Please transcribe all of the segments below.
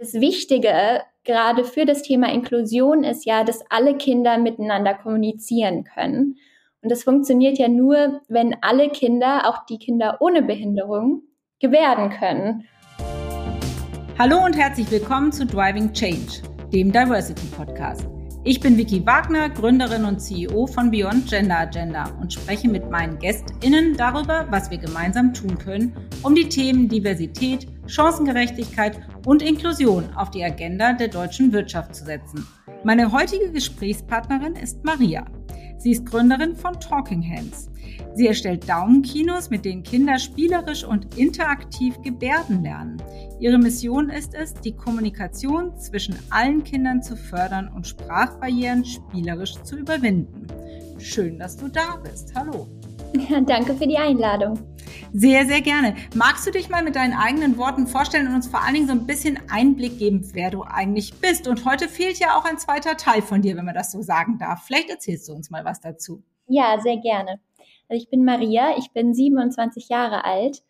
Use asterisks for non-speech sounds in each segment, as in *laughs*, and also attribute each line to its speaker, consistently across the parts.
Speaker 1: Das Wichtige gerade für das Thema Inklusion ist ja, dass alle Kinder miteinander kommunizieren können. Und das funktioniert ja nur, wenn alle Kinder, auch die Kinder ohne Behinderung, gebärden können.
Speaker 2: Hallo und herzlich willkommen zu Driving Change, dem Diversity Podcast. Ich bin Vicky Wagner, Gründerin und CEO von Beyond Gender Agenda und spreche mit meinen GästInnen darüber, was wir gemeinsam tun können, um die Themen Diversität, Chancengerechtigkeit und Inklusion auf die Agenda der deutschen Wirtschaft zu setzen. Meine heutige Gesprächspartnerin ist Maria. Sie ist Gründerin von Talking Hands. Sie erstellt Daumenkinos, mit denen Kinder spielerisch und interaktiv Gebärden lernen. Ihre Mission ist es, die Kommunikation zwischen allen Kindern zu fördern und Sprachbarrieren spielerisch zu überwinden. Schön, dass du da bist. Hallo.
Speaker 1: Ja, danke für die Einladung.
Speaker 2: Sehr, sehr gerne. Magst du dich mal mit deinen eigenen Worten vorstellen und uns vor allen Dingen so ein bisschen Einblick geben, wer du eigentlich bist? Und heute fehlt ja auch ein zweiter Teil von dir, wenn man das so sagen darf. Vielleicht erzählst du uns mal was dazu.
Speaker 1: Ja, sehr gerne. Also ich bin Maria, ich bin 27 Jahre alt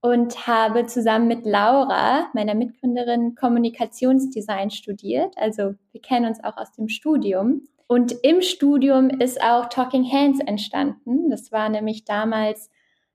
Speaker 1: und habe zusammen mit Laura, meiner Mitgründerin, Kommunikationsdesign studiert. Also wir kennen uns auch aus dem Studium. Und im Studium ist auch Talking Hands entstanden. Das war nämlich damals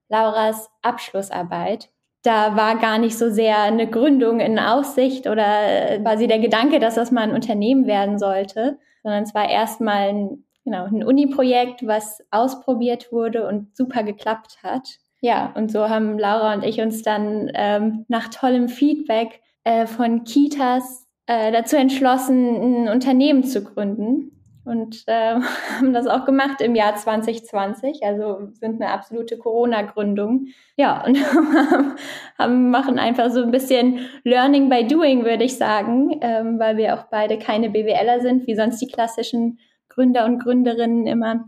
Speaker 1: Lauras Abschlussarbeit. Da war gar nicht so sehr eine Gründung in Aussicht oder quasi der Gedanke, dass das mal ein Unternehmen werden sollte, sondern es war erstmal ein, genau, ein Uni-Projekt, was ausprobiert wurde und super geklappt hat. Ja, und so haben Laura und ich uns dann ähm, nach tollem Feedback äh, von Kitas äh, dazu entschlossen, ein Unternehmen zu gründen und äh, *laughs* haben das auch gemacht im Jahr 2020. Also sind eine absolute Corona-Gründung. Ja, und *laughs* haben, machen einfach so ein bisschen Learning by Doing, würde ich sagen, ähm, weil wir auch beide keine BWLer sind, wie sonst die klassischen Gründer und Gründerinnen immer.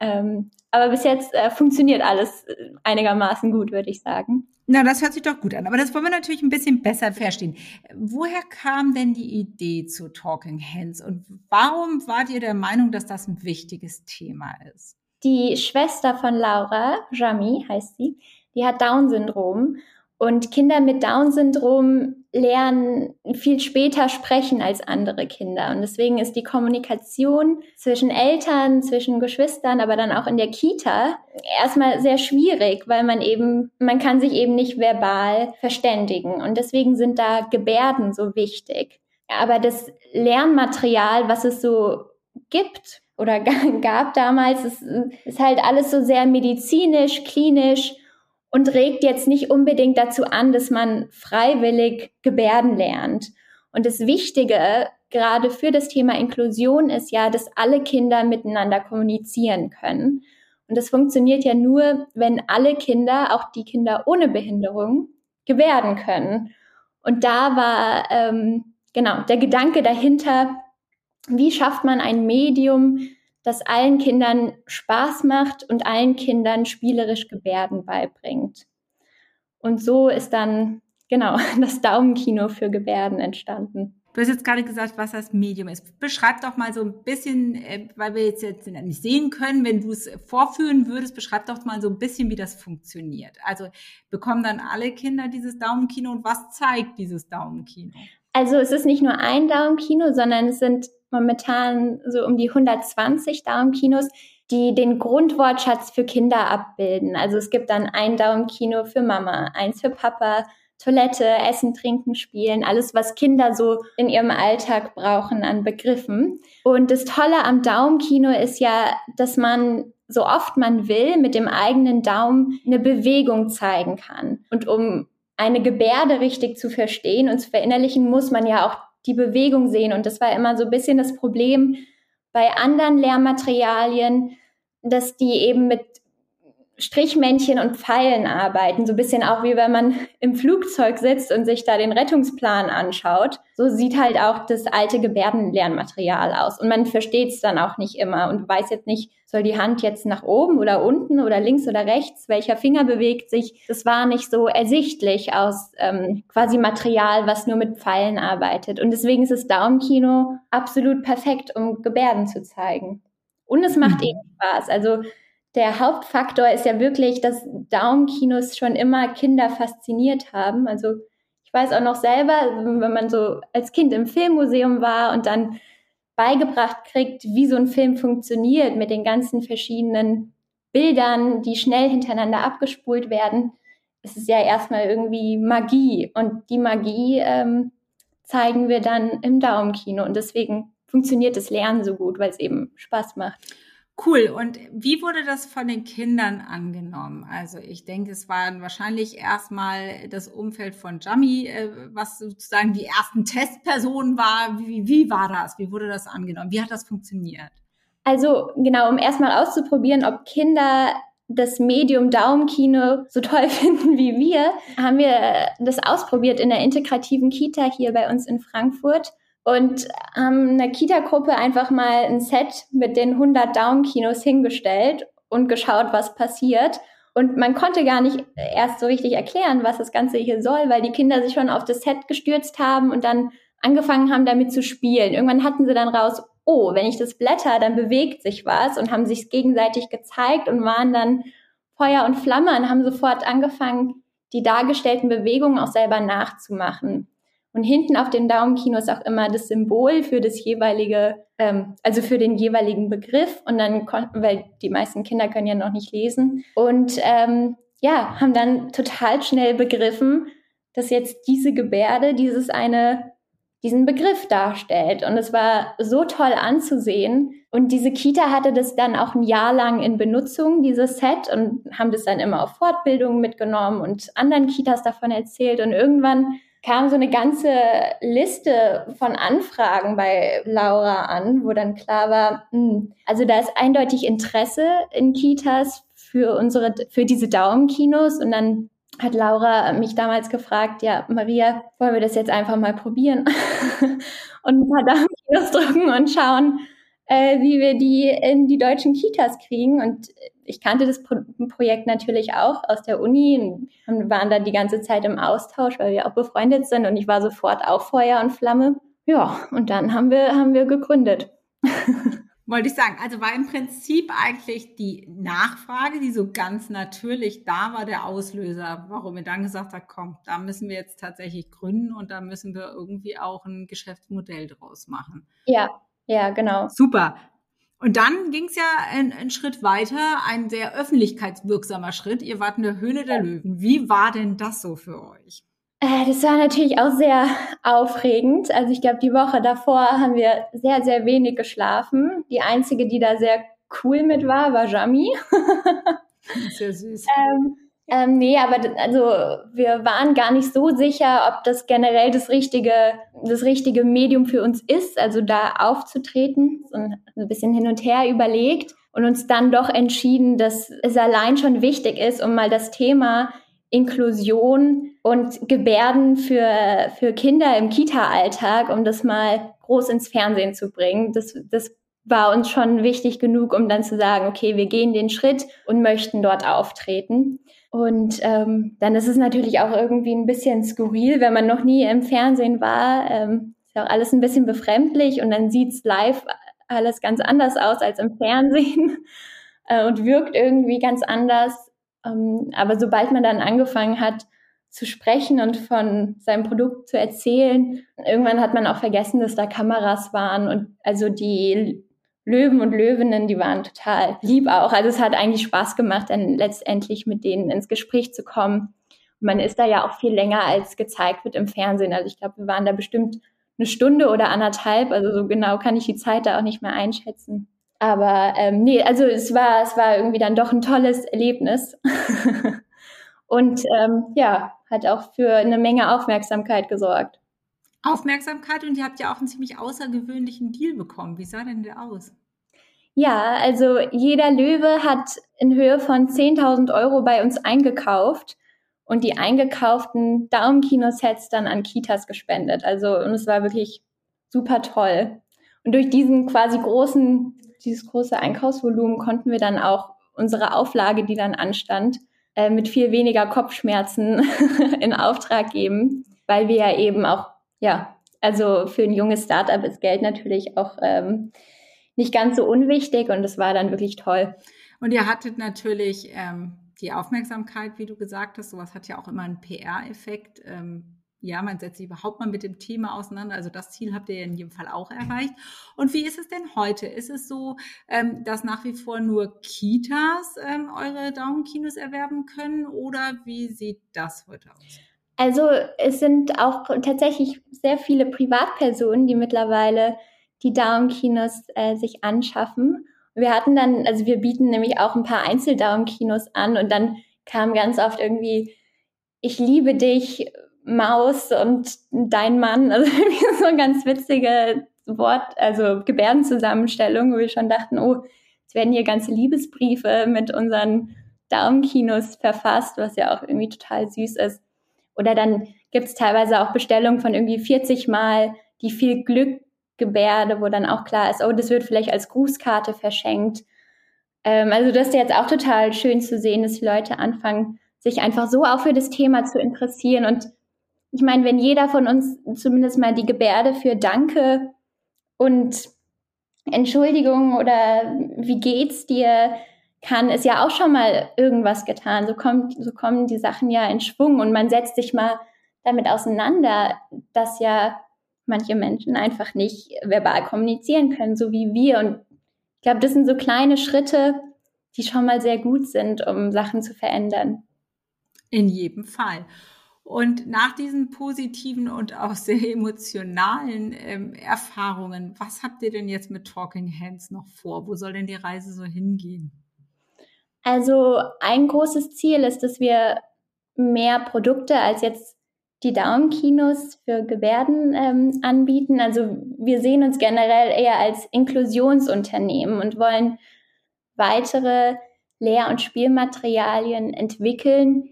Speaker 1: Ähm, aber bis jetzt äh, funktioniert alles einigermaßen gut, würde ich sagen.
Speaker 2: Na, das hört sich doch gut an. Aber das wollen wir natürlich ein bisschen besser verstehen. Woher kam denn die Idee zu Talking Hands und warum wart ihr der Meinung, dass das ein wichtiges Thema ist?
Speaker 1: Die Schwester von Laura, Jami heißt sie, die hat Down-Syndrom und Kinder mit Down-Syndrom lernen viel später sprechen als andere Kinder. Und deswegen ist die Kommunikation zwischen Eltern, zwischen Geschwistern, aber dann auch in der Kita erstmal sehr schwierig, weil man eben, man kann sich eben nicht verbal verständigen. Und deswegen sind da Gebärden so wichtig. Aber das Lernmaterial, was es so gibt oder *laughs* gab damals, ist, ist halt alles so sehr medizinisch, klinisch und regt jetzt nicht unbedingt dazu an, dass man freiwillig Gebärden lernt. Und das Wichtige gerade für das Thema Inklusion ist ja, dass alle Kinder miteinander kommunizieren können. Und das funktioniert ja nur, wenn alle Kinder, auch die Kinder ohne Behinderung, gebärden können. Und da war ähm, genau der Gedanke dahinter, wie schafft man ein Medium, das allen Kindern Spaß macht und allen Kindern spielerisch Gebärden beibringt. Und so ist dann genau *laughs* das Daumenkino für Gebärden entstanden.
Speaker 2: Du hast jetzt gerade gesagt, was das Medium ist. Beschreib doch mal so ein bisschen, äh, weil wir jetzt, jetzt nicht sehen können, wenn du es vorführen würdest, beschreib doch mal so ein bisschen, wie das funktioniert. Also bekommen dann alle Kinder dieses Daumenkino und was zeigt dieses Daumenkino?
Speaker 1: Also es ist nicht nur ein Daumenkino, sondern es sind momentan so um die 120 Daumenkinos, die den Grundwortschatz für Kinder abbilden. Also es gibt dann ein Daumenkino für Mama, eins für Papa, Toilette, Essen, Trinken, Spielen, alles, was Kinder so in ihrem Alltag brauchen an Begriffen. Und das Tolle am Daumenkino ist ja, dass man so oft man will mit dem eigenen Daumen eine Bewegung zeigen kann. Und um eine Gebärde richtig zu verstehen und zu verinnerlichen, muss man ja auch die Bewegung sehen. Und das war immer so ein bisschen das Problem bei anderen Lehrmaterialien, dass die eben mit Strichmännchen und Pfeilen arbeiten. So ein bisschen auch wie wenn man *laughs* im Flugzeug sitzt und sich da den Rettungsplan anschaut. So sieht halt auch das alte Gebärdenlernmaterial aus. Und man versteht es dann auch nicht immer und weiß jetzt nicht, soll die Hand jetzt nach oben oder unten oder links oder rechts, welcher Finger bewegt sich. Das war nicht so ersichtlich aus ähm, quasi Material, was nur mit Pfeilen arbeitet. Und deswegen ist das Daumenkino absolut perfekt, um Gebärden zu zeigen. Und es macht mhm. eben Spaß. Also der Hauptfaktor ist ja wirklich, dass Daumenkinos schon immer Kinder fasziniert haben. Also ich weiß auch noch selber, wenn man so als Kind im Filmmuseum war und dann beigebracht kriegt, wie so ein Film funktioniert mit den ganzen verschiedenen Bildern, die schnell hintereinander abgespult werden. Es ist ja erstmal irgendwie Magie und die Magie ähm, zeigen wir dann im Daumenkino und deswegen funktioniert das Lernen so gut, weil es eben Spaß macht.
Speaker 2: Cool. Und wie wurde das von den Kindern angenommen? Also ich denke, es waren wahrscheinlich erstmal das Umfeld von Jami, äh, was sozusagen die ersten Testpersonen war. Wie, wie war das? Wie wurde das angenommen? Wie hat das funktioniert?
Speaker 1: Also genau, um erstmal auszuprobieren, ob Kinder das Medium Daumenkino so toll *laughs* finden wie wir, haben wir das ausprobiert in der integrativen Kita hier bei uns in Frankfurt und haben einer Kita-Gruppe einfach mal ein Set mit den 100 Daumenkinos hingestellt und geschaut, was passiert. Und man konnte gar nicht erst so richtig erklären, was das Ganze hier soll, weil die Kinder sich schon auf das Set gestürzt haben und dann angefangen haben, damit zu spielen. Irgendwann hatten sie dann raus, oh, wenn ich das blätter, dann bewegt sich was und haben sich gegenseitig gezeigt und waren dann Feuer und Flamme und haben sofort angefangen, die dargestellten Bewegungen auch selber nachzumachen. Und hinten auf dem Daumenkino ist auch immer das Symbol für das jeweilige, ähm, also für den jeweiligen Begriff. Und dann konnten, weil die meisten Kinder können ja noch nicht lesen. Und ähm, ja, haben dann total schnell begriffen, dass jetzt diese Gebärde dieses eine, diesen Begriff darstellt. Und es war so toll anzusehen. Und diese Kita hatte das dann auch ein Jahr lang in Benutzung, dieses Set, und haben das dann immer auf Fortbildungen mitgenommen und anderen Kitas davon erzählt. Und irgendwann kam so eine ganze Liste von Anfragen bei Laura an, wo dann klar war, mh, hm, also da ist eindeutig Interesse in Kitas für unsere, für diese Daumenkinos und dann hat Laura mich damals gefragt, ja, Maria, wollen wir das jetzt einfach mal probieren *laughs* und ein paar Daumenkinos *laughs* drücken und schauen, äh, wie wir die in die deutschen Kitas kriegen. Und ich kannte das Pro Projekt natürlich auch aus der Uni und waren da die ganze Zeit im Austausch, weil wir auch befreundet sind und ich war sofort auch Feuer und Flamme. Ja, und dann haben wir, haben wir gegründet. *laughs*
Speaker 2: Wollte ich sagen, also war im Prinzip eigentlich die Nachfrage, die so ganz natürlich da war, der Auslöser, warum wir dann gesagt haben, komm, da müssen wir jetzt tatsächlich gründen und da müssen wir irgendwie auch ein Geschäftsmodell draus machen.
Speaker 1: Ja, ja, genau.
Speaker 2: Super. Und dann ging es ja einen Schritt weiter, ein sehr öffentlichkeitswirksamer Schritt. Ihr wart in der Höhle der Löwen. Wie war denn das so für euch?
Speaker 1: Äh, das war natürlich auch sehr aufregend. Also ich glaube, die Woche davor haben wir sehr, sehr wenig geschlafen. Die einzige, die da sehr cool mit war, war Jami. *laughs*
Speaker 2: Sehr süß.
Speaker 1: ähm, ähm, nee, aber also wir waren gar nicht so sicher, ob das generell das richtige, das richtige Medium für uns ist, also da aufzutreten und ein bisschen hin und her überlegt und uns dann doch entschieden, dass es allein schon wichtig ist, um mal das Thema Inklusion und Gebärden für, für Kinder im Kita-Alltag, um das mal groß ins Fernsehen zu bringen. Das, das war uns schon wichtig genug, um dann zu sagen, okay, wir gehen den Schritt und möchten dort auftreten. Und ähm, dann ist es natürlich auch irgendwie ein bisschen skurril, wenn man noch nie im Fernsehen war. Ähm, ist auch alles ein bisschen befremdlich und dann sieht's live alles ganz anders aus als im Fernsehen *laughs* äh, und wirkt irgendwie ganz anders. Ähm, aber sobald man dann angefangen hat zu sprechen und von seinem Produkt zu erzählen, irgendwann hat man auch vergessen, dass da Kameras waren und also die Löwen und Löwinnen, die waren total lieb auch. Also es hat eigentlich Spaß gemacht, dann letztendlich mit denen ins Gespräch zu kommen. Man ist da ja auch viel länger als gezeigt wird im Fernsehen. Also ich glaube, wir waren da bestimmt eine Stunde oder anderthalb. Also so genau kann ich die Zeit da auch nicht mehr einschätzen. Aber ähm, nee, also es war, es war irgendwie dann doch ein tolles Erlebnis. *laughs* und ähm, ja, hat auch für eine Menge Aufmerksamkeit gesorgt.
Speaker 2: Aufmerksamkeit und ihr habt ja auch einen ziemlich außergewöhnlichen Deal bekommen. Wie sah denn der aus?
Speaker 1: Ja, also jeder Löwe hat in Höhe von 10.000 Euro bei uns eingekauft und die eingekauften Daumenkinosets dann an Kitas gespendet. Also und es war wirklich super toll. Und durch diesen quasi großen, dieses große Einkaufsvolumen konnten wir dann auch unsere Auflage, die dann anstand, äh, mit viel weniger Kopfschmerzen *laughs* in Auftrag geben, weil wir ja eben auch ja, also für ein junges Startup ist Geld natürlich auch ähm, nicht ganz so unwichtig und das war dann wirklich toll.
Speaker 2: Und ihr hattet natürlich ähm, die Aufmerksamkeit, wie du gesagt hast, sowas hat ja auch immer einen PR-Effekt. Ähm, ja, man setzt sich überhaupt mal mit dem Thema auseinander. Also das Ziel habt ihr ja in jedem Fall auch erreicht. Und wie ist es denn heute? Ist es so, ähm, dass nach wie vor nur Kitas ähm, eure Daumenkinos erwerben können oder wie sieht das heute aus?
Speaker 1: Also es sind auch tatsächlich sehr viele Privatpersonen, die mittlerweile die Daumenkinos äh, sich anschaffen. Wir hatten dann, also wir bieten nämlich auch ein paar Einzeldaumenkinos an und dann kam ganz oft irgendwie, ich liebe dich, Maus und dein Mann, *laughs* also so ein ganz witzige Wort, also Gebärdenzusammenstellung, wo wir schon dachten, oh, es werden hier ganze Liebesbriefe mit unseren Daumenkinos verfasst, was ja auch irgendwie total süß ist. Oder dann gibt es teilweise auch Bestellungen von irgendwie 40 Mal die viel Glück Gebärde, wo dann auch klar ist, oh, das wird vielleicht als Grußkarte verschenkt. Ähm, also das ist jetzt auch total schön zu sehen, dass die Leute anfangen, sich einfach so auch für das Thema zu interessieren. Und ich meine, wenn jeder von uns zumindest mal die Gebärde für Danke und Entschuldigung oder wie geht's dir kann, ist ja auch schon mal irgendwas getan. So kommt, so kommen die Sachen ja in Schwung und man setzt sich mal damit auseinander, dass ja manche Menschen einfach nicht verbal kommunizieren können, so wie wir. Und ich glaube, das sind so kleine Schritte, die schon mal sehr gut sind, um Sachen zu verändern.
Speaker 2: In jedem Fall. Und nach diesen positiven und auch sehr emotionalen ähm, Erfahrungen, was habt ihr denn jetzt mit Talking Hands noch vor? Wo soll denn die Reise so hingehen?
Speaker 1: Also ein großes Ziel ist, dass wir mehr Produkte als jetzt die Down-Kinos für Gebärden ähm, anbieten. Also wir sehen uns generell eher als Inklusionsunternehmen und wollen weitere Lehr- und Spielmaterialien entwickeln,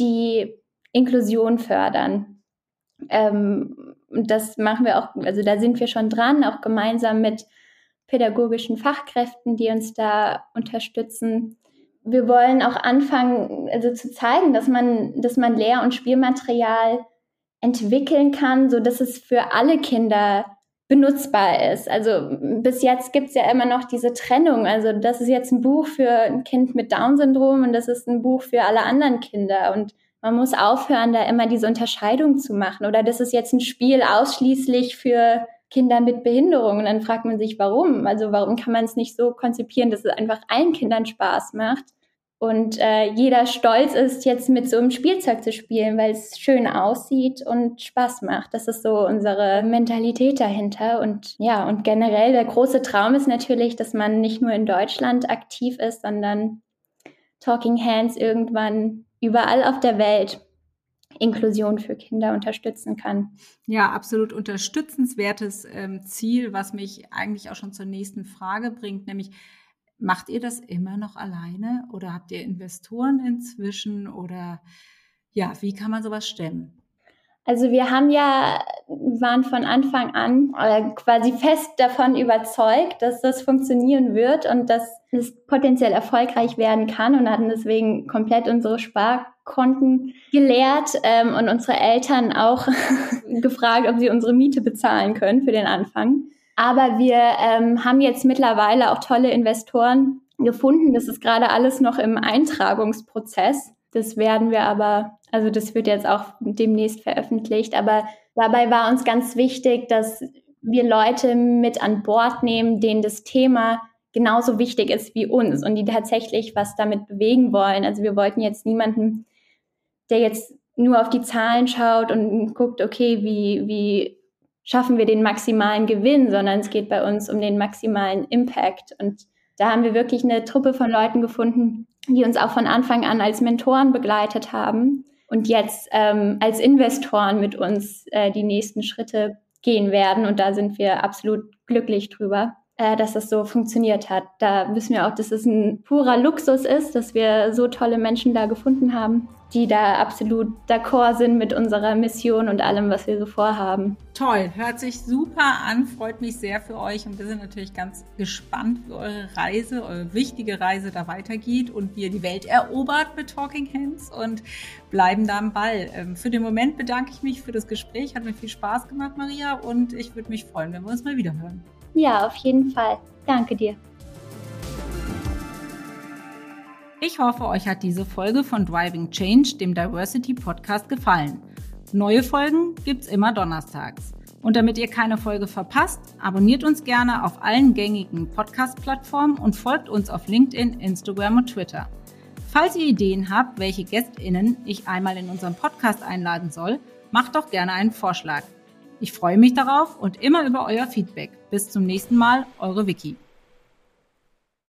Speaker 1: die Inklusion fördern. Ähm, das machen wir auch, also da sind wir schon dran, auch gemeinsam mit pädagogischen Fachkräften, die uns da unterstützen. Wir wollen auch anfangen, also zu zeigen, dass man, dass man Lehr- und Spielmaterial entwickeln kann, so dass es für alle Kinder benutzbar ist. Also bis jetzt gibt es ja immer noch diese Trennung. Also das ist jetzt ein Buch für ein Kind mit Down-Syndrom und das ist ein Buch für alle anderen Kinder. Und man muss aufhören, da immer diese Unterscheidung zu machen. Oder das ist jetzt ein Spiel ausschließlich für Kinder mit Behinderung. Und dann fragt man sich, warum? Also warum kann man es nicht so konzipieren, dass es einfach allen Kindern Spaß macht? und äh, jeder stolz ist, jetzt mit so einem Spielzeug zu spielen, weil es schön aussieht und Spaß macht. Das ist so unsere Mentalität dahinter. Und ja, und generell der große Traum ist natürlich, dass man nicht nur in Deutschland aktiv ist, sondern Talking Hands irgendwann überall auf der Welt Inklusion für Kinder unterstützen kann.
Speaker 2: Ja, absolut unterstützenswertes ähm, Ziel, was mich eigentlich auch schon zur nächsten Frage bringt, nämlich Macht ihr das immer noch alleine oder habt ihr Investoren inzwischen oder ja, wie kann man sowas stemmen?
Speaker 1: Also wir haben ja, waren von Anfang an äh, quasi fest davon überzeugt, dass das funktionieren wird und dass es potenziell erfolgreich werden kann und hatten deswegen komplett unsere Sparkonten geleert ähm, und unsere Eltern auch *laughs* gefragt, ob sie unsere Miete bezahlen können für den Anfang. Aber wir ähm, haben jetzt mittlerweile auch tolle Investoren gefunden. Das ist gerade alles noch im Eintragungsprozess. Das werden wir aber, also das wird jetzt auch demnächst veröffentlicht. Aber dabei war uns ganz wichtig, dass wir Leute mit an Bord nehmen, denen das Thema genauso wichtig ist wie uns und die tatsächlich was damit bewegen wollen. Also wir wollten jetzt niemanden, der jetzt nur auf die Zahlen schaut und guckt, okay, wie, wie schaffen wir den maximalen Gewinn, sondern es geht bei uns um den maximalen Impact. Und da haben wir wirklich eine Truppe von Leuten gefunden, die uns auch von Anfang an als Mentoren begleitet haben und jetzt ähm, als Investoren mit uns äh, die nächsten Schritte gehen werden. Und da sind wir absolut glücklich drüber, äh, dass das so funktioniert hat. Da wissen wir auch, dass es ein purer Luxus ist, dass wir so tolle Menschen da gefunden haben die da absolut d'accord sind mit unserer Mission und allem, was wir so vorhaben.
Speaker 2: Toll, hört sich super an, freut mich sehr für euch und wir sind natürlich ganz gespannt, wie eure Reise, eure wichtige Reise da weitergeht und wie ihr die Welt erobert mit Talking Hands und bleiben da am Ball. Ähm, für den Moment bedanke ich mich für das Gespräch, hat mir viel Spaß gemacht, Maria, und ich würde mich freuen, wenn wir uns mal wieder hören.
Speaker 1: Ja, auf jeden Fall. Danke dir.
Speaker 2: Ich hoffe, euch hat diese Folge von Driving Change, dem Diversity Podcast, gefallen. Neue Folgen gibt's immer donnerstags. Und damit ihr keine Folge verpasst, abonniert uns gerne auf allen gängigen Podcast-Plattformen und folgt uns auf LinkedIn, Instagram und Twitter. Falls ihr Ideen habt, welche GästInnen ich einmal in unseren Podcast einladen soll, macht doch gerne einen Vorschlag. Ich freue mich darauf und immer über euer Feedback. Bis zum nächsten Mal, eure Vicky.